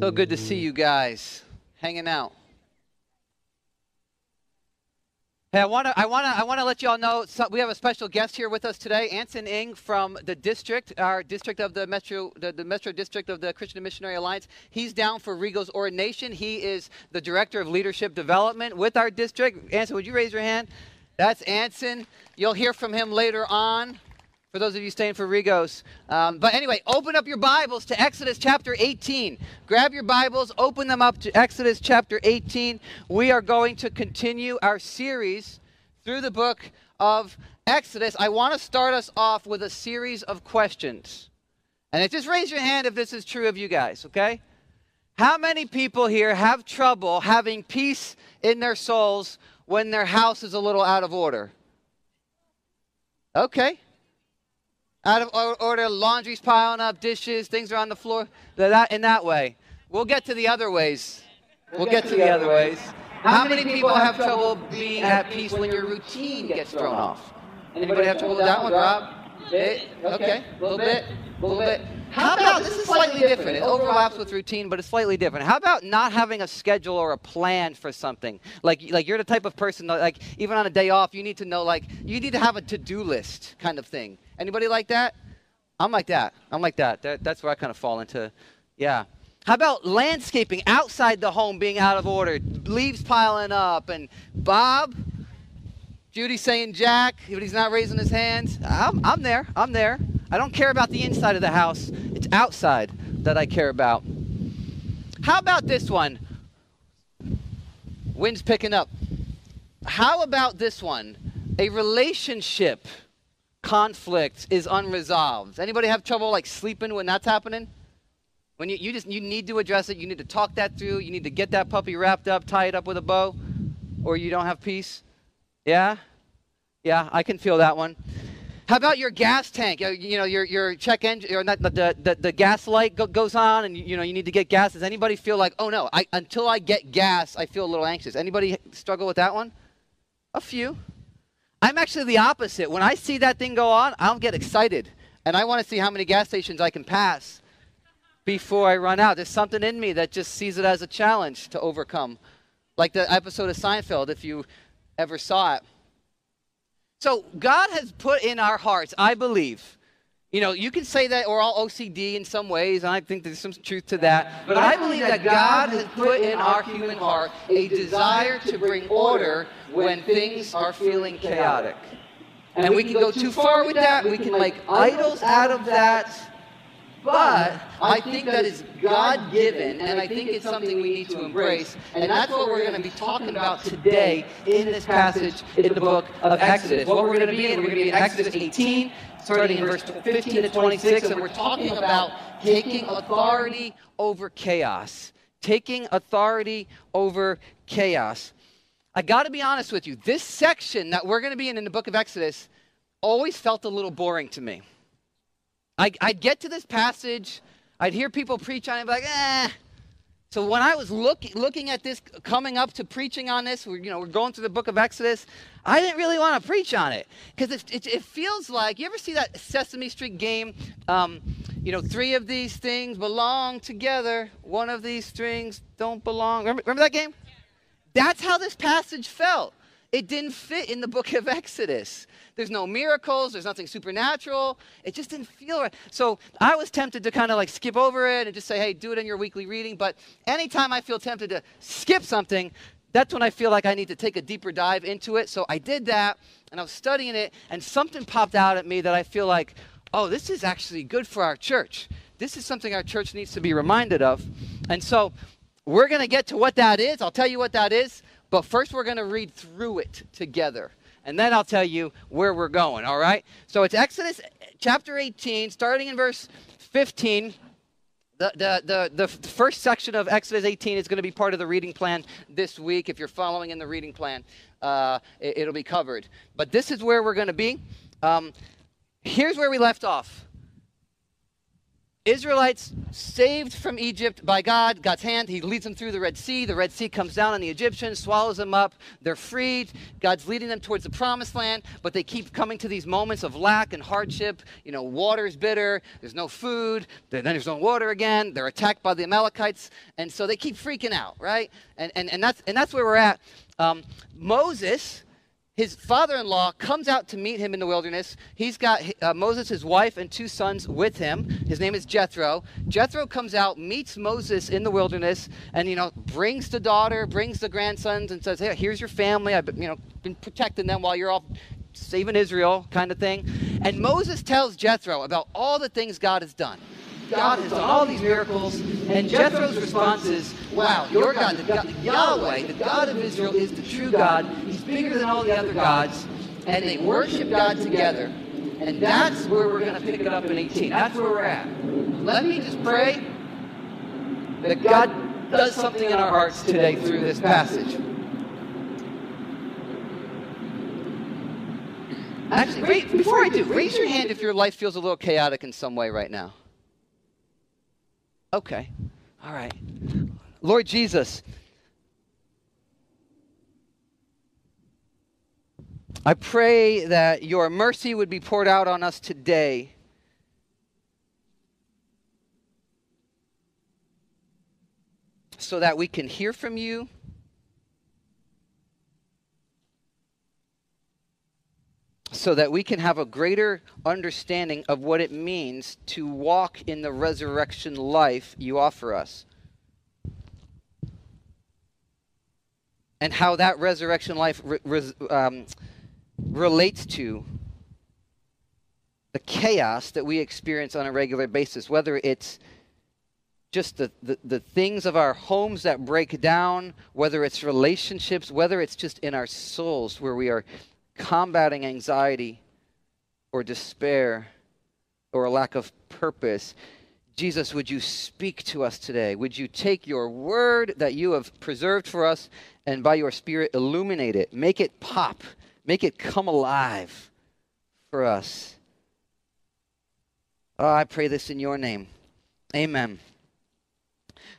So good to see you guys hanging out. Hey, I want to I want to I want to let you all know so we have a special guest here with us today, Anson Ing from the district, our district of the Metro the, the Metro District of the Christian Missionary Alliance. He's down for Rigo's ordination. He is the director of leadership development with our district. Anson, would you raise your hand? That's Anson. You'll hear from him later on for those of you staying for Rigos. Um, but anyway, open up your Bibles to Exodus chapter 18. Grab your Bibles, open them up to Exodus chapter 18. We are going to continue our series through the book of Exodus. I want to start us off with a series of questions. And just raise your hand if this is true of you guys, okay? How many people here have trouble having peace in their souls when their house is a little out of order? Okay out of order, laundry's piling up, dishes, things are on the floor. That, in that way. We'll get to the other ways. We'll get to the other ways. How many people have trouble being at peace when your routine gets thrown off? Anybody have trouble with that one, Rob? Bit. Okay, a little bit, a little bit. How about this is slightly different. It overlaps with routine, but it's slightly different. How about not having a schedule or a plan for something? Like like you're the type of person that, like even on a day off, you need to know like you need to have a to-do list kind of thing. Anybody like that? I'm like that. I'm like that. that that's where I kind of fall into. Yeah. How about landscaping outside the home being out of order, leaves piling up, and Bob, Judy saying Jack, but he's not raising his hands. I'm, I'm there. I'm there. I don't care about the inside of the house. It's outside that I care about. How about this one? Wind's picking up. How about this one? A relationship conflict is unresolved. Anybody have trouble like sleeping when that's happening? When you, you just you need to address it, you need to talk that through, you need to get that puppy wrapped up, tie it up with a bow, or you don't have peace. Yeah? Yeah, I can feel that one. How about your gas tank? You know, your, your check engine, or not, the, the, the gas light go, goes on and, you know, you need to get gas. Does anybody feel like, oh no, I, until I get gas, I feel a little anxious? Anybody struggle with that one? A few. I'm actually the opposite. When I see that thing go on, I'll get excited. And I want to see how many gas stations I can pass before I run out. There's something in me that just sees it as a challenge to overcome. Like the episode of Seinfeld, if you ever saw it. So God has put in our hearts, I believe, you know, you can say that we're all OCD in some ways, and I think there's some truth to that. But I believe that God has put in our human heart a desire to bring order when things are feeling chaotic. And we can go too far with that. We can make idols out of that. But I think that is God given, and I think it's something we need to embrace. And that's what we're going to be talking about today in this passage in the book of Exodus. What we're going to be in, we're going to be in Exodus 18, starting in verse 15 to 26, and we're talking about taking authority over chaos. Taking authority over chaos. I got to be honest with you, this section that we're going to be in in the book of Exodus always felt a little boring to me. I, would get to this passage, I'd hear people preach on it, be like, eh. So when I was look, looking at this, coming up to preaching on this, we're, you know, we're going through the book of Exodus, I didn't really want to preach on it because it, it, it, feels like, you ever see that Sesame Street game? Um, you know, three of these things belong together, one of these strings don't belong. Remember, remember that game? That's how this passage felt. It didn't fit in the book of Exodus. There's no miracles, there's nothing supernatural. It just didn't feel right. So I was tempted to kind of like skip over it and just say, hey, do it in your weekly reading. But anytime I feel tempted to skip something, that's when I feel like I need to take a deeper dive into it. So I did that and I was studying it, and something popped out at me that I feel like, oh, this is actually good for our church. This is something our church needs to be reminded of. And so we're going to get to what that is. I'll tell you what that is. But first, we're going to read through it together. And then I'll tell you where we're going, all right? So it's Exodus chapter 18, starting in verse 15. The, the, the, the first section of Exodus 18 is going to be part of the reading plan this week. If you're following in the reading plan, uh, it, will be covered. But this is where we're going to be. Um, here's where we left off. Israelites saved from Egypt by God, God's hand. He leads them through the Red Sea. The Red Sea comes down on the Egyptians, swallows them up. They're freed. God's leading them towards the promised land, but they keep coming to these moments of lack and hardship. You know, water is bitter. There's no food. Then there's no water again. They're attacked by the Amalekites. And so they keep freaking out, right? And, and, and, that's, and that's where we're at. Um, Moses his father-in-law comes out to meet him in the wilderness. He's got uh, Moses, his wife, and two sons with him. His name is Jethro. Jethro comes out, meets Moses in the wilderness, and you know brings the daughter, brings the grandsons, and says, "Hey, here's your family. I've you know been protecting them while you're all saving Israel, kind of thing." And Moses tells Jethro about all the things God has done. God has done all these miracles. And Jethro's response is, Wow, your God, the God, Yahweh, the God of Israel, is the true God. He's bigger than all the other gods. And they worship God together. And that's where we're going to pick it up in 18. That's where we're at. Let me just pray that God does something in our hearts today through this passage. Actually, wait before I do, raise your hand if your life feels a little chaotic in some way right now. Okay. All right. Lord Jesus, I pray that your mercy would be poured out on us today. So that we can hear from you so that we can have a greater understanding of what it means to walk in the resurrection life you offer us. And how that resurrection life re- re- um, relates to the chaos that we experience on a regular basis, whether it's just the, the, the, things of our homes that break down, whether it's relationships, whether it's just in our souls where we are combating anxiety or despair or a lack of purpose. Jesus, would you speak to us today? Would you take your word that you have preserved for us and by your spirit illuminate it? Make it pop, make it come alive for us. Oh, I pray this in your name. Amen.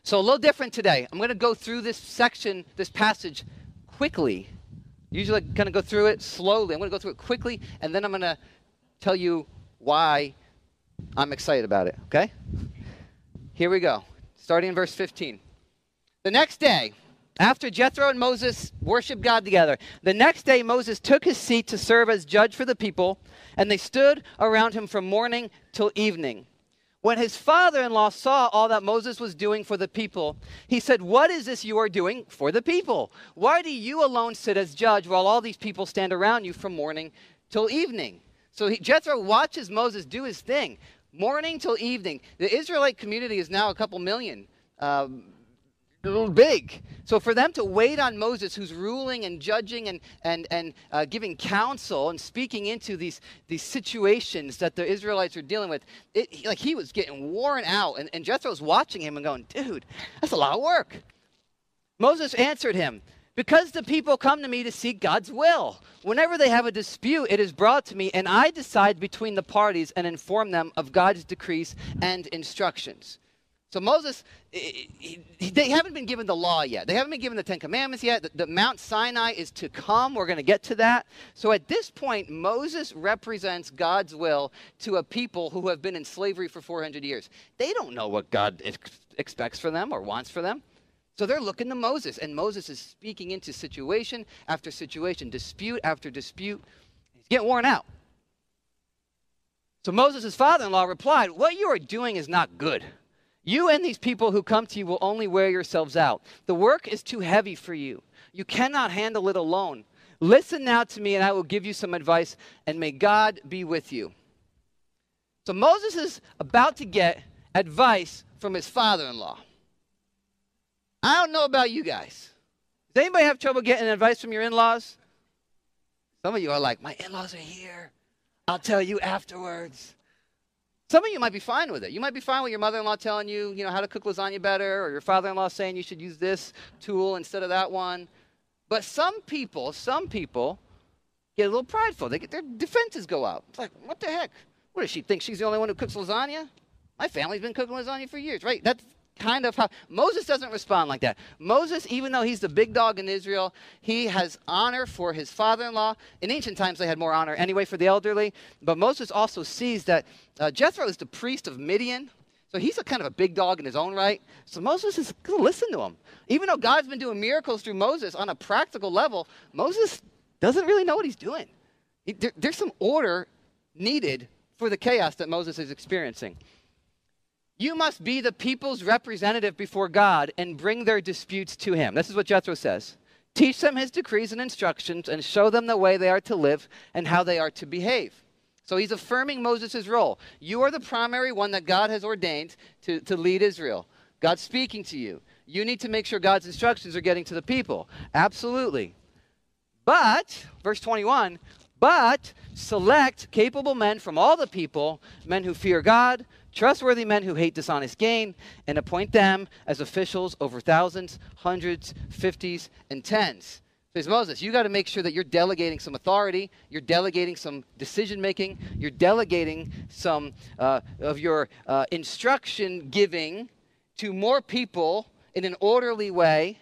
So, a little different today. I'm going to go through this section, this passage quickly Usually kind of go through it slowly. I'm going to go through it quickly, and then I'm going to tell you why I'm excited about it, okay? Here we go. Starting in verse 15. The next day, after Jethro and Moses worshiped God together, the next day Moses took his seat to serve as judge for the people, and they stood around him from morning till evening. When his father in law saw all that Moses was doing for the people, he said, What is this you are doing for the people? Why do you alone sit as judge while all these people stand around you from morning till evening? So he, Jethro watches Moses do his thing, morning till evening. The Israelite community is now a couple million. Um, big. So for them to wait on Moses, who's ruling and judging and, and, and uh, giving counsel and speaking into these, these situations that the Israelites are dealing with, it, like he was getting worn out. And, and Jethro's watching him and going, dude, that's a lot of work. Moses answered him, because the people come to me to seek God's will. Whenever they have a dispute, it is brought to me, and I decide between the parties and inform them of God's decrees and instructions. So Moses, he, he, they haven't been given the law yet. They haven't been given the Ten Commandments yet. The, the Mount Sinai is to come. We're going to get to that. So at this point, Moses represents God's will to a people who have been in slavery for 400 years. They don't know what God ex- expects for them or wants for them. So they're looking to Moses, and Moses is speaking into situation after situation, dispute after dispute. He's getting worn out. So Moses' father in law replied, What you are doing is not good. You and these people who come to you will only wear yourselves out. The work is too heavy for you. You cannot handle it alone. Listen now to me, and I will give you some advice, and may God be with you. So Moses is about to get advice from his father in law. I don't know about you guys. Does anybody have trouble getting advice from your in laws? Some of you are like, my in laws are here. I'll tell you afterwards. Some of you might be fine with it. You might be fine with your mother-in-law telling you, you know, how to cook lasagna better, or your father-in-law saying you should use this tool instead of that one. But some people, some people get a little prideful. They get their defenses go up. It's like, what the heck? What does she think? She's the only one who cooks lasagna? My family's been cooking lasagna for years, right? That's kind of how Moses doesn't respond like that. Moses, even though he's the big dog in Israel, he has honor for his father in law. In ancient times, they had more honor anyway for the elderly. But Moses also sees that uh, Jethro is the priest of Midian. So he's a kind of a big dog in his own right. So Moses is going to listen to him. Even though God's been doing miracles through Moses on a practical level, Moses doesn't really know what he's doing. He, there, there's some order needed for the chaos that Moses is experiencing. You must be the people's representative before God and bring their disputes to him. This is what Jethro says. Teach them his decrees and instructions and show them the way they are to live and how they are to behave. So he's affirming Moses' role. You are the primary one that God has ordained to, to lead Israel. God's speaking to you. You need to make sure God's instructions are getting to the people. Absolutely. But, verse 21, but select capable men from all the people, men who fear God, trustworthy men who hate dishonest gain, and appoint them as officials over thousands, hundreds, fifties, and tens. Says Moses, you got to make sure that you're delegating some authority, you're delegating some decision making, you're delegating some uh, of your uh, instruction giving to more people in an orderly way.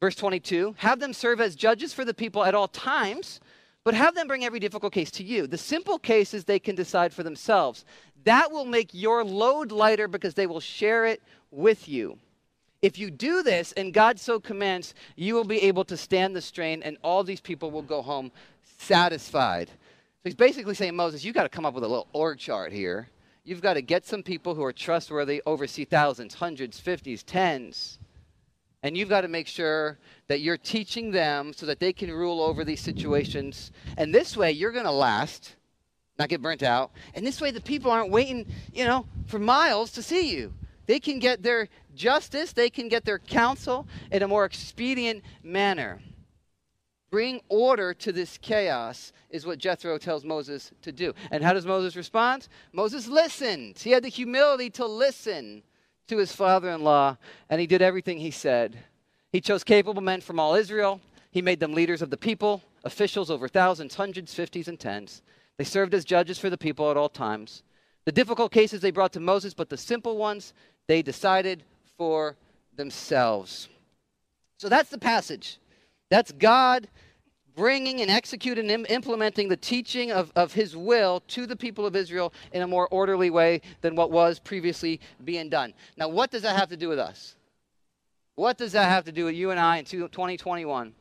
Verse 22 have them serve as judges for the people at all times, but have them bring every difficult case to you. The simple cases they can decide for themselves. That will make your load lighter because they will share it with you. If you do this and God so commands, you will be able to stand the strain and all these people will go home satisfied. So he's basically saying, Moses, you've got to come up with a little org chart here. You've got to get some people who are trustworthy, oversee thousands, hundreds, fifties, tens. And you've got to make sure that you're teaching them so that they can rule over these situations. And this way, you're going to last not get burnt out. And this way, the people aren't waiting, you know, for miles to see you. They can get their justice, they can get their counsel in a more expedient manner. Bring order to this chaos is what Jethro tells Moses to do. And how does Moses respond? Moses listened. He had the humility to listen to his father in law, and he did everything he said. He chose capable men from all Israel. He made them leaders of the people, officials over thousands, hundreds, fifties, and tens. They served as judges for the people at all times. The difficult cases they brought to Moses, but the simple ones they decided for themselves. So that's the passage. That's God bringing and executing and implementing the teaching of, of his will to the people of Israel in a more orderly way than what was previously being done. Now, what does that have to do with us? What does that have to do with you and I in 2021?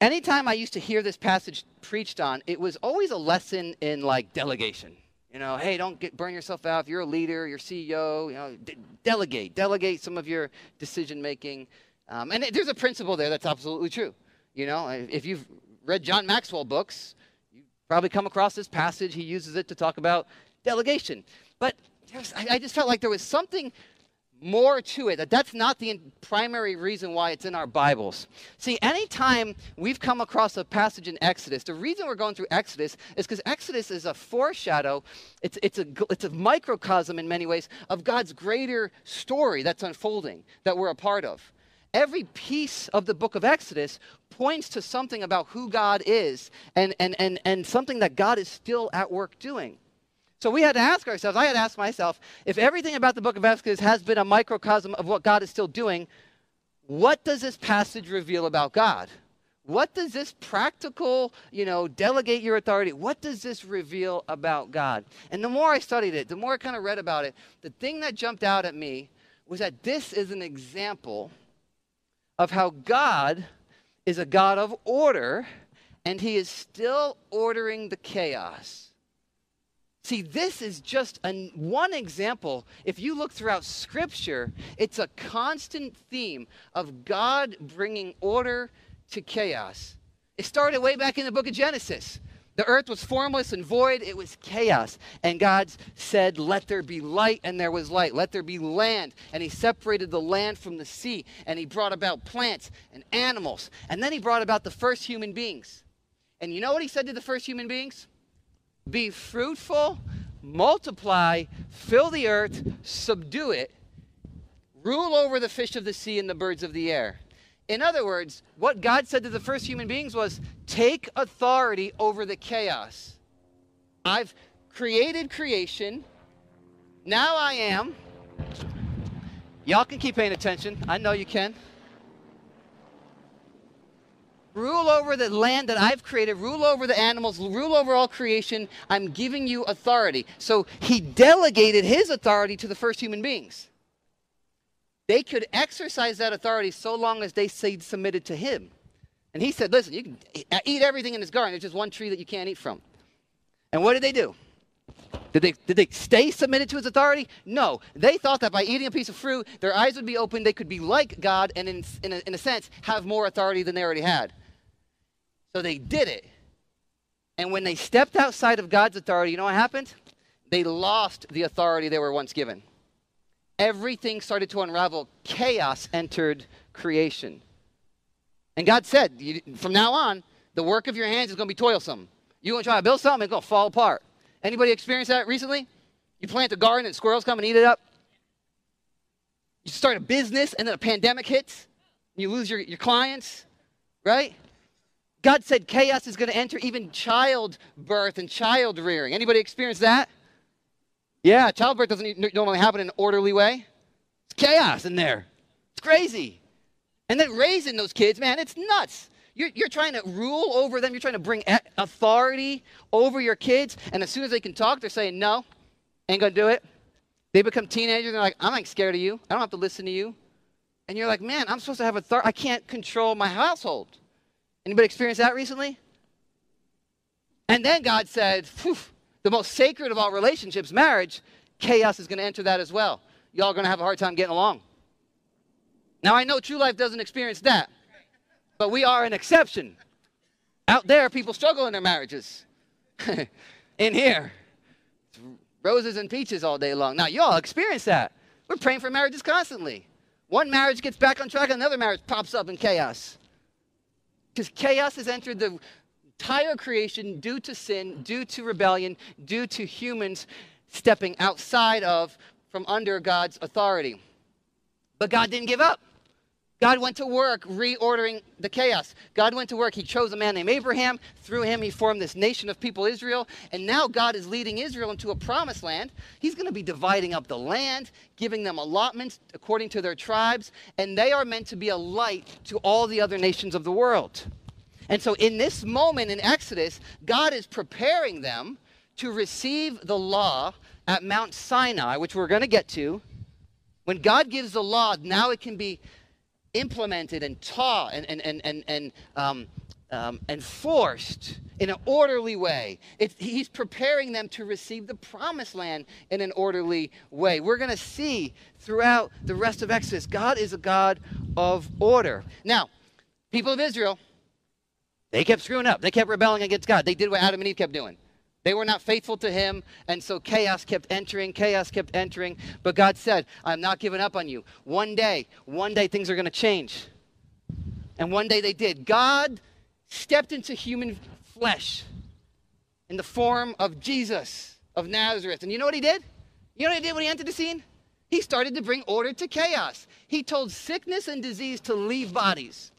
anytime I used to hear this passage preached on, it was always a lesson in like delegation. You know, hey, don't get burn yourself out. If you're a leader, you're CEO, you know, de- delegate, delegate some of your decision making. Um, and it, there's a principle there that's absolutely true. You know, if you've read John Maxwell books, you probably come across this passage. He uses it to talk about delegation. But I, just felt like there was something more to it. That that's not the primary reason why it's in our Bibles. See, anytime we've come across a passage in Exodus, the reason we're going through Exodus is because Exodus is a foreshadow, it's, it's, a, it's a microcosm in many ways of God's greater story that's unfolding, that we're a part of. Every piece of the book of Exodus points to something about who God is and, and, and, and something that God is still at work doing. So we had to ask ourselves, I had to ask myself, if everything about the book of Exodus has been a microcosm of what God is still doing, what does this passage reveal about God? What does this practical, you know, delegate your authority, what does this reveal about God? And the more I studied it, the more I kind of read about it, the thing that jumped out at me was that this is an example of how God is a God of order and he is still ordering the chaos. See, this is just an, one example. If you look throughout Scripture, it's a constant theme of God bringing order to chaos. It started way back in the book of Genesis. The earth was formless and void, it was chaos. And God said, Let there be light, and there was light. Let there be land. And He separated the land from the sea, and He brought about plants and animals. And then He brought about the first human beings. And you know what He said to the first human beings? Be fruitful, multiply, fill the earth, subdue it, rule over the fish of the sea and the birds of the air. In other words, what God said to the first human beings was take authority over the chaos. I've created creation, Now I am. Y'all can keep paying attention. I know you can. Rule over the land that I've created, rule over the animals, rule over all creation. I'm giving you authority. So he delegated his authority to the first human beings. They could exercise that authority so long as they stayed submitted to him. And he said, Listen, you can uh, eat everything in this garden. There's just one tree that you can't eat from. And what did they do? Did they, did they stay submitted to his authority? No. They thought that by eating a piece of fruit, their eyes would be open, they could be like God, and in, in, a, in a sense, have more authority than they already had. So they did it. And when they stepped outside of God's authority, you know what happened? They lost the authority they were once given. Everything started to unravel. Chaos entered creation. And God said, from now on, the work of your hands is going to be toilsome. You want to try to build something, it's going to fall apart. Anybody experienced that recently? You plant a garden and squirrels come and eat it up? You start a business and then a pandemic hits, you lose your, your clients, right? God said chaos is going to enter even childbirth and child rearing. Anybody experience that? Yeah, childbirth doesn't normally happen in an orderly way. It's chaos in there. It's crazy. And then raising those kids, man, it's nuts. You're, you're trying to rule over them. You're trying to bring authority over your kids. And as soon as they can talk, they're saying, no, ain't going to do it. They become teenagers they're like, I'm not scared of you. I don't have to listen to you. And you're like, man, I'm supposed to have authority. I can't control my household. Anybody experience that recently? And then God said, the most sacred of all relationships, marriage, chaos is going to enter that as well. Y'all are going to have a hard time getting along. Now, I know true life doesn't experience that, but we are an exception. Out there, people struggle in their marriages. in here, roses and peaches all day long. Now, y'all experience that. We're praying for marriages constantly. One marriage gets back on track, another marriage pops up in chaos. Because chaos has entered the entire creation due to sin, due to rebellion, due to humans stepping outside of, from under God's authority. But God didn't give up. God went to work reordering the chaos. God went to work. He chose a man named Abraham. Through him, he formed this nation of people, Israel. And now God is leading Israel into a promised land. He's going to be dividing up the land, giving them allotments according to their tribes. And they are meant to be a light to all the other nations of the world. And so, in this moment in Exodus, God is preparing them to receive the law at Mount Sinai, which we're going to get to. When God gives the law, now it can be implemented and taught and, and, and, and, and um, um, enforced in an orderly way. It, he's preparing them to receive the promised land in an orderly way. We're going to see throughout the rest of Exodus, God is a God of order. Now, people of Israel, they kept screwing up. They kept rebelling against God. They did what Adam and Eve kept doing. They were not faithful to him, and so chaos kept entering, chaos kept entering. But God said, I'm not giving up on you. One day, one day things are going to change. And one day they did. God stepped into human flesh in the form of Jesus of Nazareth. And you know what he did? You know what he did when he entered the scene? He started to bring order to chaos. He told sickness and disease to leave bodies.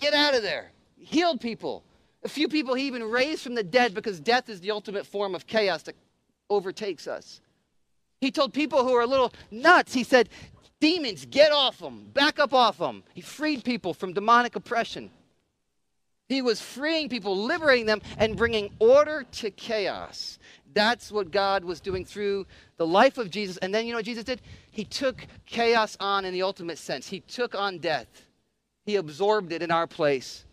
Get out of there healed people. A few people he even raised from the dead because death is the ultimate form of chaos that overtakes us. He told people who are a little nuts, he said, Demons, get off them, back up off them. He freed people from demonic oppression. He was freeing people, liberating them, and bringing order to chaos. That's what God was doing through the life of Jesus. And then you know what Jesus did? He took chaos on in the ultimate sense. He took on death, He absorbed it in our place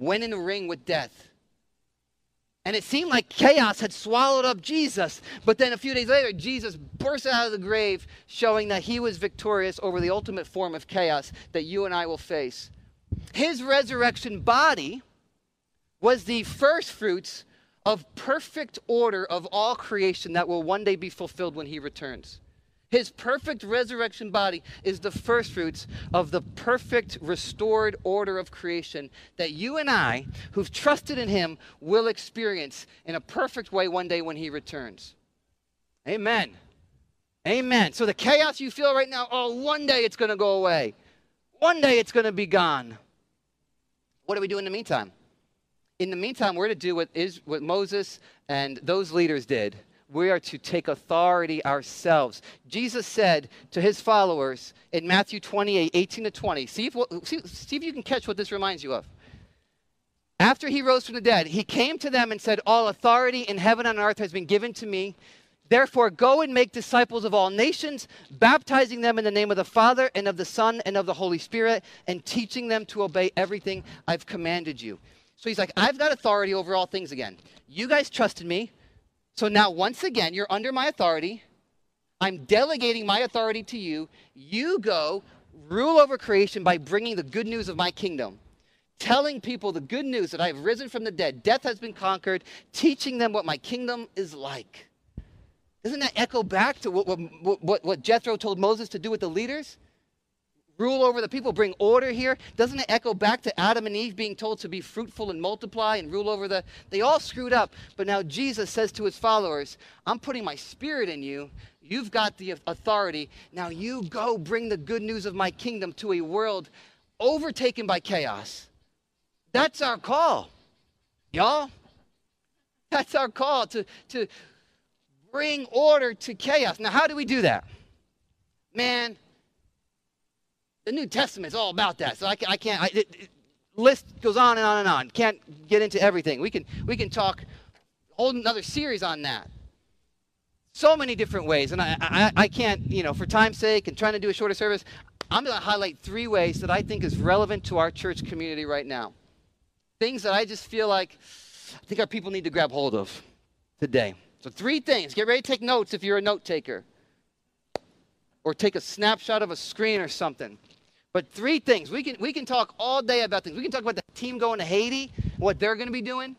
went in the ring with death. And it seemed like chaos had swallowed up Jesus. But then a few days later, Jesus burst out of the grave, showing that he was victorious over the ultimate form of chaos that you and I will face. His resurrection body was the first fruits of perfect order of all creation that will one day be fulfilled when he returns. His perfect resurrection body is the first fruits of the perfect restored order of creation that you and I, who've trusted in him, will experience in a perfect way one day when he returns. Amen. Amen. So the chaos you feel right now, oh, one day it's going to go away. One day it's going to be gone. What do we do in the meantime? In the meantime, we're to do what, is, what Moses and those leaders did we are to take authority ourselves. Jesus said to his followers in Matthew 28 18 to 20, see if, see, see if you can catch what this reminds you of. After he rose from the dead, he came to them and said, All authority in heaven and on earth has been given to me. Therefore, go and make disciples of all nations, baptizing them in the name of the Father and of the Son and of the Holy Spirit, and teaching them to obey everything I've commanded you. So he's like, I've got authority over all things again. You guys trusted me. So now, once again, you're under my authority. I'm delegating my authority to you. You go rule over creation by bringing the good news of my kingdom telling people the good news that I have risen from the dead, death has been conquered, teaching them what my kingdom is like. Doesn't that echo back to what, what, what, what Jethro told Moses to do with the leaders? Rule over the people, bring order here. Doesn't it echo back to Adam and Eve being told to be fruitful and multiply and rule over the. They all screwed up, but now Jesus says to his followers, I'm putting my spirit in you. You've got the authority. Now you go bring the good news of my kingdom to a world overtaken by chaos. That's our call, y'all. That's our call to, to bring order to chaos. Now, how do we do that? Man, the New Testament is all about that. So I, I can't, I, it, it, list goes on and on and on. Can't get into everything. We can, we can talk whole another series on that. So many different ways. And I, I, I can't, you know, for time's sake and trying to do a shorter service, I'm going to highlight three ways that I think is relevant to our church community right now. Things that I just feel like I think our people need to grab hold of today. So, three things. Get ready to take notes if you're a note taker, or take a snapshot of a screen or something. But three things. We can, we can talk all day about things. We can talk about the team going to Haiti, what they're going to be doing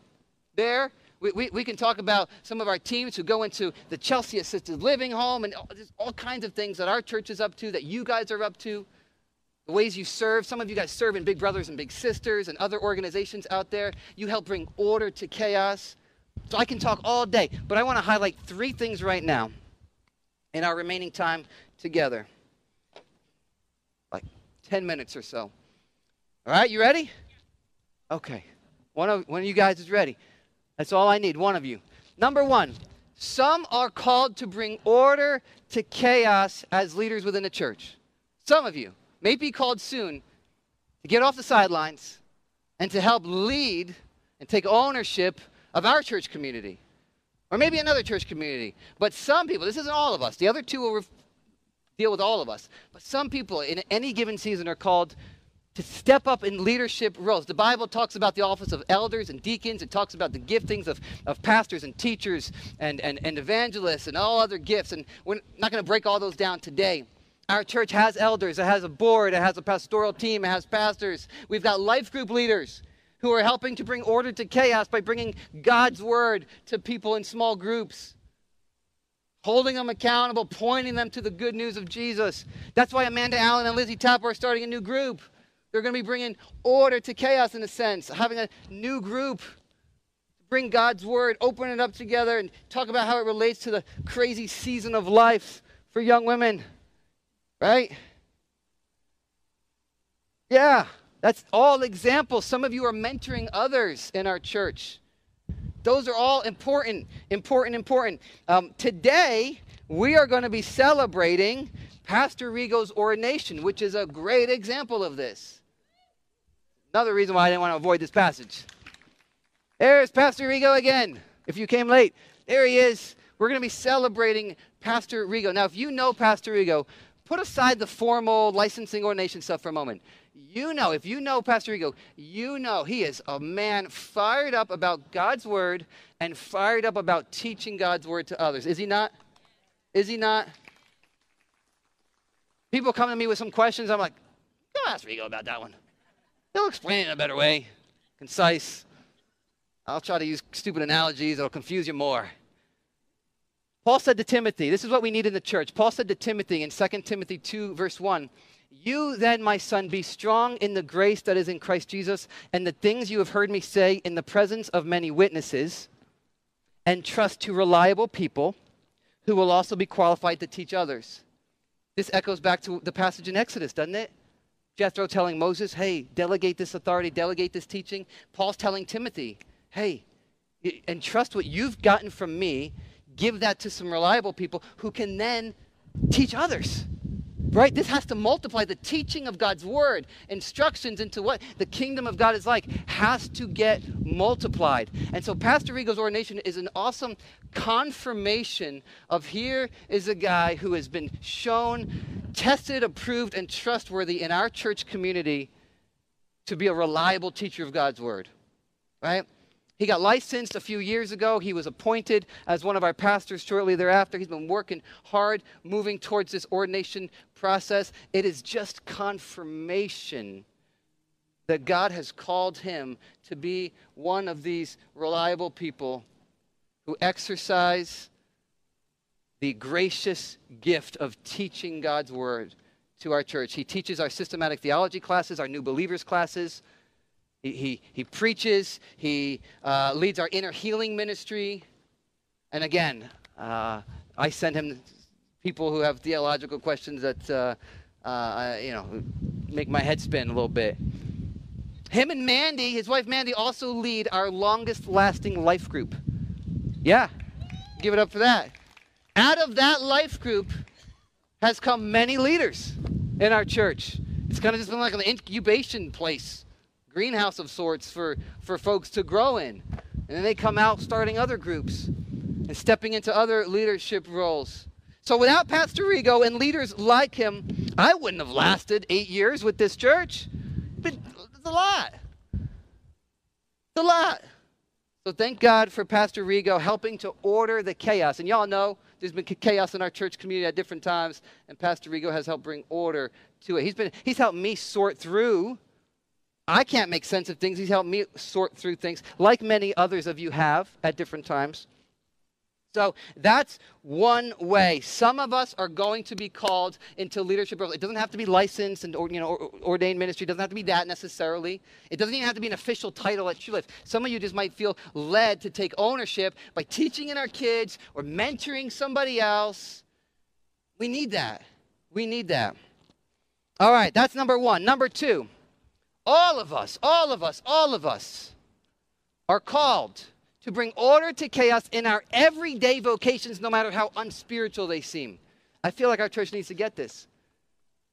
there. We, we, we, can talk about some of our teams who go into the Chelsea Assisted Living Home and all, all kinds of things that our church is up to, that you guys are up to, the ways you serve. Some of you guys serve in Big Brothers and Big Sisters and other organizations out there. You help bring order to chaos. So I can talk all day, but I want to highlight three things right now in our remaining time together. Like 10 minutes or so. All right, you ready? Okay. One of, one of you guys is ready. That's all I need, one of you. Number one, some are called to bring order to chaos as leaders within the church. Some of you may be called soon to get off the sidelines and to help lead and take ownership of our church community, or maybe another church community. But some people, this isn't all of us, the other two will deal with all of us. But some people in any given season are called to step up in leadership roles. The Bible talks about the office of elders and deacons. It talks about the giftings of, of pastors and teachers and, and, and evangelists and all other gifts. And we're not going to break all those down today. Our church has elders, it has a board, it has a pastoral team, it has pastors. We've got life group leaders who are helping to bring order to chaos by bringing God's word to people in small groups, holding them accountable, pointing them to the good news of Jesus. That's why Amanda Allen and Lizzie Tapper are starting a new group. They're going to be bringing order to chaos in a sense, having a new group. Bring God's word, open it up together, and talk about how it relates to the crazy season of life for young women. Right? Yeah. That's all examples. Some of you are mentoring others in our church. Those are all important, important, important. Um, today, we are going to be celebrating Pastor Rigo's ordination, which is a great example of this. Another reason why I didn't want to avoid this passage. There's Pastor Rigo again. If you came late, there he is. We're going to be celebrating Pastor Rigo. Now, if you know Pastor Rigo, put aside the formal licensing ordination stuff for a moment. You know, if you know Pastor Rigo, you know he is a man fired up about God's word and fired up about teaching God's word to others. Is he not? Is he not? People come to me with some questions. I'm like, go ask Rigo about that one. He'll explain it in a better way, concise. I'll try to use stupid analogies. It'll confuse you more. Paul said to Timothy, this is what we need in the church. Paul said to Timothy in 2 Timothy 2, verse 1 you then, my son, be strong in the grace that is in Christ Jesus, and the things you have heard me say in the presence of many witnesses, and trust to reliable people who will also be qualified to teach others. This echoes back to the passage in Exodus, doesn't it? Jethro telling Moses, hey, delegate this authority, delegate this teaching. Paul's telling Timothy, hey, entrust what you've gotten from me, give that to some reliable people who can then teach others. Right? This has to multiply. The teaching of God's word, instructions into what the kingdom of God is like, has to get multiplied. And so, Pastor Rigo's ordination is an awesome confirmation of here is a guy who has been shown, tested, approved, and trustworthy in our church community to be a reliable teacher of God's word. Right? He got licensed a few years ago. He was appointed as one of our pastors shortly thereafter. He's been working hard, moving towards this ordination process. It is just confirmation that God has called him to be one of these reliable people who exercise the gracious gift of teaching God's word to our church. He teaches our systematic theology classes, our new believers classes. He, he, he preaches, he uh, leads our inner healing ministry. And again, uh, I send him people who have theological questions that, uh, uh you know, make my head spin a little bit. Him and Mandy, his wife Mandy, also lead our longest lasting life group. Yeah, give it up for that. Out of that life group has come many leaders in our church. It's kind of just been like an incubation place greenhouse of sorts for, for folks to grow in. And then they come out starting other groups and stepping into other leadership roles. So without Pastor Rigo and leaders like him, I wouldn't have lasted eight years with this church. But it's a lot. It's a lot. So thank God for Pastor Rigo helping to order the chaos. And y'all know there's been chaos in our church community at different times, and Pastor Rigo has helped bring order to it. He's been he's helped me sort through I can't make sense of things. He's helped me sort through things, like many others of you have at different times. So that's one way. Some of us are going to be called into leadership roles. It doesn't have to be licensed and you know ordained ministry. It doesn't have to be that necessarily. It doesn't even have to be an official title at Shoelift. Some of you just might feel led to take ownership by teaching in our kids or mentoring somebody else. We need that. We need that. All right, that's number one. Number two. All of us, all of us, all of us are called to bring order to chaos in our everyday vocations, no matter how unspiritual they seem. I feel like our church needs to get this.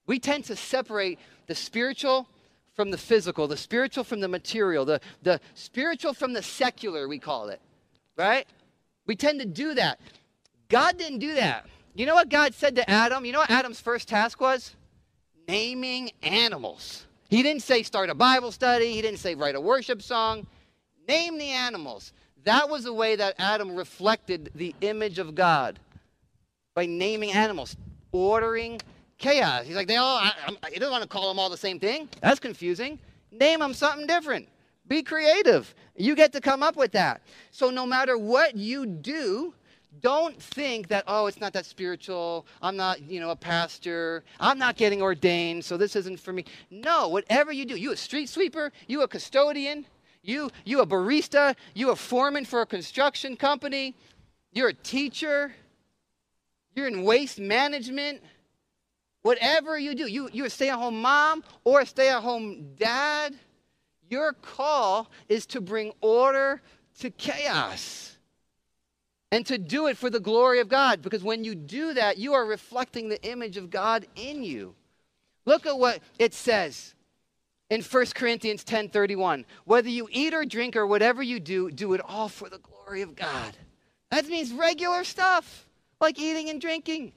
We tend to separate the spiritual from the physical, the spiritual from the material, the, the spiritual from the secular, we call it, right? We tend to do that. God didn't do that. You know what God said to Adam? You know what Adam's first task was? Naming animals. He didn't say start a Bible study. He didn't say write a worship song. Name the animals. That was the way that Adam reflected the image of God by naming animals, ordering chaos. He's like, they all, I, I, don't want to call them all the same thing. That's confusing. Name them something different. Be creative. You get to come up with that. So no matter what you do, don't think that, oh, it's not that spiritual. I'm not, you know, a pastor. I'm not getting ordained, so this isn't for me. No, whatever you do, you a street sweeper, you a custodian, you, you a barista, you a foreman for a construction company, you're a teacher, you're in waste management. Whatever you do, you, you're a stay at home mom or a stay at home dad, your call is to bring order to chaos and to do it for the glory of God. Because when you do that, you are reflecting the image of God in you. Look at what it says in 1 Corinthians 10:31. Whether you eat or drink or whatever you do, do it all for the glory of God. That means regular stuff, like eating and drinking,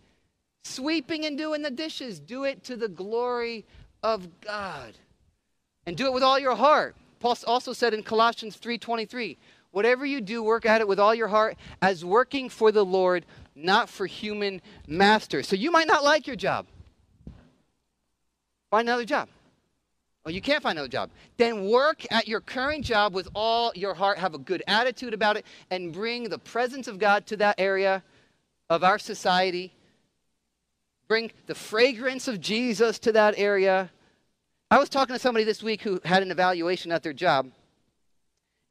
sweeping and doing the dishes. Do it to the glory of God. And do it with all your heart. Paul also said in Colossians 3:23, Whatever you do, work at it with all your heart as working for the Lord, not for human masters. So you might not like your job. Find another job. Well, you can't find another job. Then work at your current job with all your heart, have a good attitude about it, and bring the presence of God to that area of our society. Bring the fragrance of Jesus to that area. I was talking to somebody this week who had an evaluation at their job.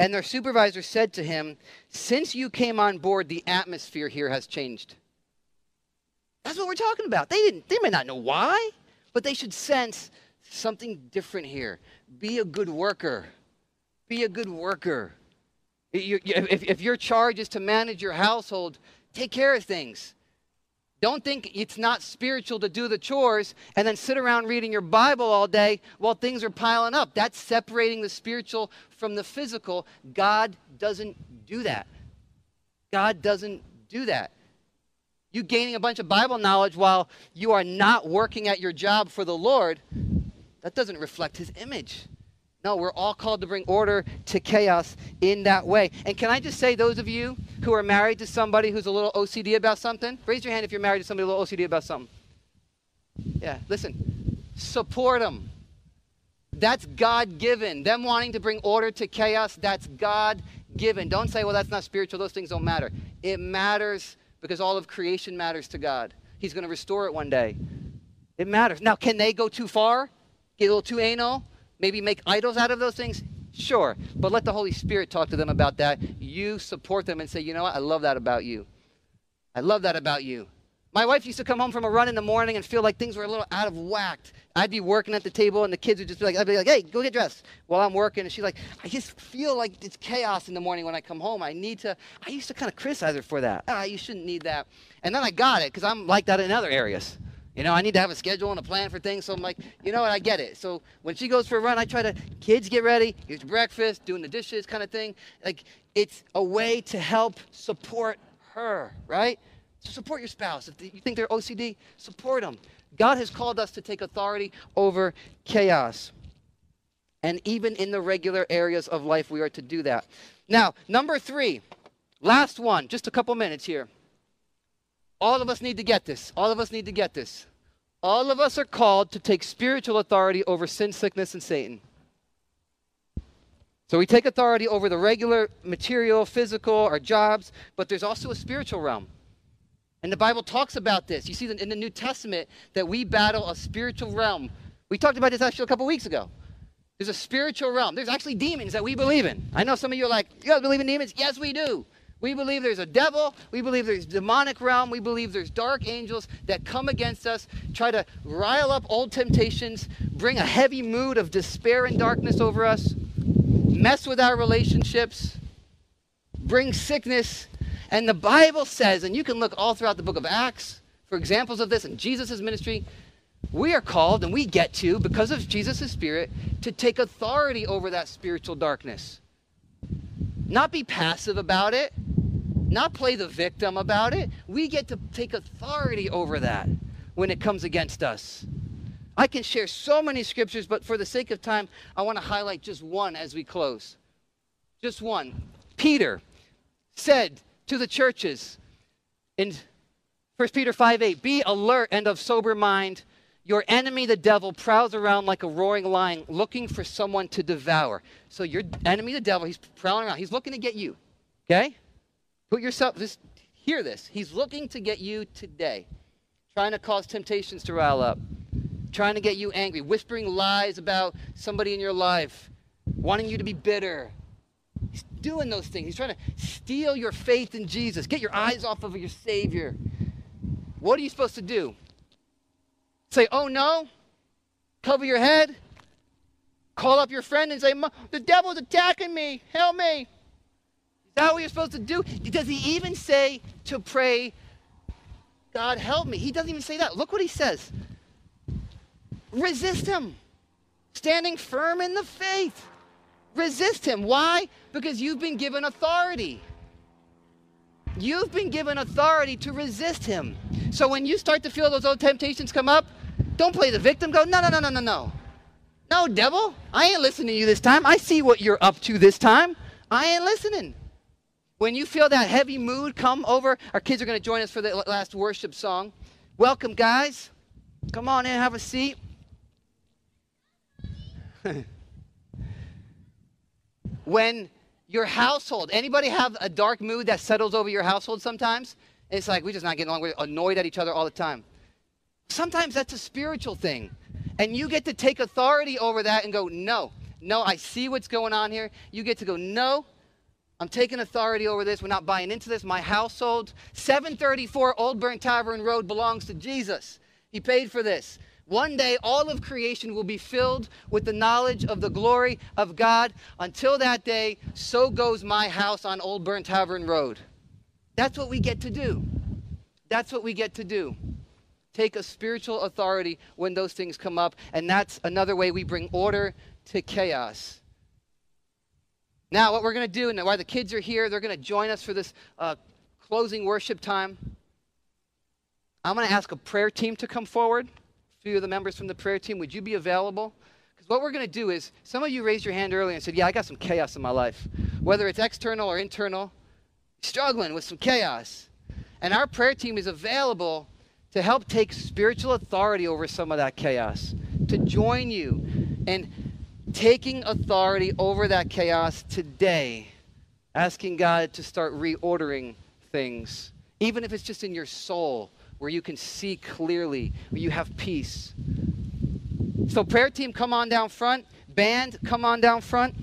And their supervisor said to him, Since you came on board, the atmosphere here has changed. That's what we're talking about. They, didn't, they may not know why, but they should sense something different here. Be a good worker. Be a good worker. If, if your charge is to manage your household, take care of things. Don't think it's not spiritual to do the chores and then sit around reading your Bible all day while things are piling up. That's separating the spiritual from the physical. God doesn't do that. God doesn't do that. You gaining a bunch of Bible knowledge while you are not working at your job for the Lord, that doesn't reflect his image. No, we're all called to bring order to chaos in that way. And can I just say, those of you who are married to somebody who's a little OCD about something, raise your hand if you're married to somebody a little OCD about something. Yeah, listen, support them. That's God given. Them wanting to bring order to chaos, that's God given. Don't say, well, that's not spiritual. Those things don't matter. It matters because all of creation matters to God. He's going to restore it one day. It matters. Now, can they go too far? Get a little too anal? maybe make idols out of those things? Sure. But let the Holy Spirit talk to them about that. You support them and say, you know what? I love that about you. I love that about you. My wife used to come home from a run in the morning and feel like things were a little out of whack. I'd be working at the table and the kids would just be like, I'd be like, hey, go get dressed while I'm working. And she's like, I just feel like it's chaos in the morning when I come home. I need to, I used to kind of criticize her for that. Ah, you shouldn't need that. And then I got it because I'm like that in other areas. You know, I need to have a schedule and a plan for things. So I'm like, you know what, I get it. So when she goes for a run, I try to, kids get ready, here's breakfast, doing the dishes kind of thing. Like, it's a way to help support her, right? So support your spouse. If you think they're OCD, support them. God has called us to take authority over chaos. And even in the regular areas of life, we are to do that. Now, number three, last one, just a couple minutes here. All of us need to get this. All of us need to get this. All of us are called to take spiritual authority over sin, sickness, and Satan. So we take authority over the regular material, physical, our jobs, but there's also a spiritual realm. And the Bible talks about this. You see in the New Testament that we battle a spiritual realm. We talked about this actually a couple weeks ago. There's a spiritual realm. There's actually demons that we believe in. I know some of you are like, you guys believe in demons? Yes, we do. We believe there's a devil. We believe there's demonic realm. We believe there's dark angels that come against us, try to rile up old temptations, bring a heavy mood of despair and darkness over us, mess with our relationships, bring sickness. And the Bible says, and you can look all throughout the book of Acts for examples of this in Jesus' ministry, we are called and we get to, because of Jesus' Spirit, to take authority over that spiritual darkness. Not be passive about it, not play the victim about it. We get to take authority over that when it comes against us. I can share so many scriptures, but for the sake of time, I want to highlight just one as we close. Just one. Peter said to the churches in 1 Peter 5 8, Be alert and of sober mind. Your enemy, the devil, prowls around like a roaring lion looking for someone to devour. So, your enemy, the devil, he's prowling around. He's looking to get you. Okay? Put yourself, just hear this. He's looking to get you today, trying to cause temptations to rile up, trying to get you angry, whispering lies about somebody in your life, wanting you to be bitter. He's doing those things. He's trying to steal your faith in Jesus, get your eyes off of your Savior. What are you supposed to do? Say, oh no? Cover your head? Call up your friend and say, the devil's attacking me. Help me that what you're supposed to do? Does he even say to pray, God help me? He doesn't even say that. Look what he says. Resist him. Standing firm in the faith. Resist him. Why? Because you've been given authority. You've been given authority to resist him. So when you start to feel those old temptations come up, don't play the victim. Go, no, no, no, no, no, no. No, devil, I ain't listening to you this time. I see what you're up to this time. I ain't listening. When you feel that heavy mood come over, our kids are going to join us for the last worship song. Welcome, guys. Come on in, have a seat. when your household, anybody have a dark mood that settles over your household sometimes? It's like we're just not getting along. We're annoyed at each other all the time. Sometimes that's a spiritual thing. And you get to take authority over that and go, no, no, I see what's going on here. You get to go, no, I'm taking authority over this. We're not buying into this. My household, 734 Old Burnt Tavern Road belongs to Jesus. He paid for this. One day, all of creation will be filled with the knowledge of the glory of God. Until that day, so goes my house on Old Burnt Tavern Road. That's what we get to do. That's what we get to do. Take a spiritual authority when those things come up, and that's another way we bring order to chaos. Now, what we're going to do, and while the kids are here, they're going to join us for this uh, closing worship time. I'm going to ask a prayer team to come forward. A few of the members from the prayer team, would you be available? Because what we're going to do is, some of you raised your hand earlier and said, Yeah, I got some chaos in my life. Whether it's external or internal, struggling with some chaos. And our prayer team is available to help take spiritual authority over some of that chaos, to join you in taking authority over that chaos today, asking God to start reordering things, even if it's just in your soul where you can see clearly, where you have peace. So, prayer team, come on down front. Band, come on down front.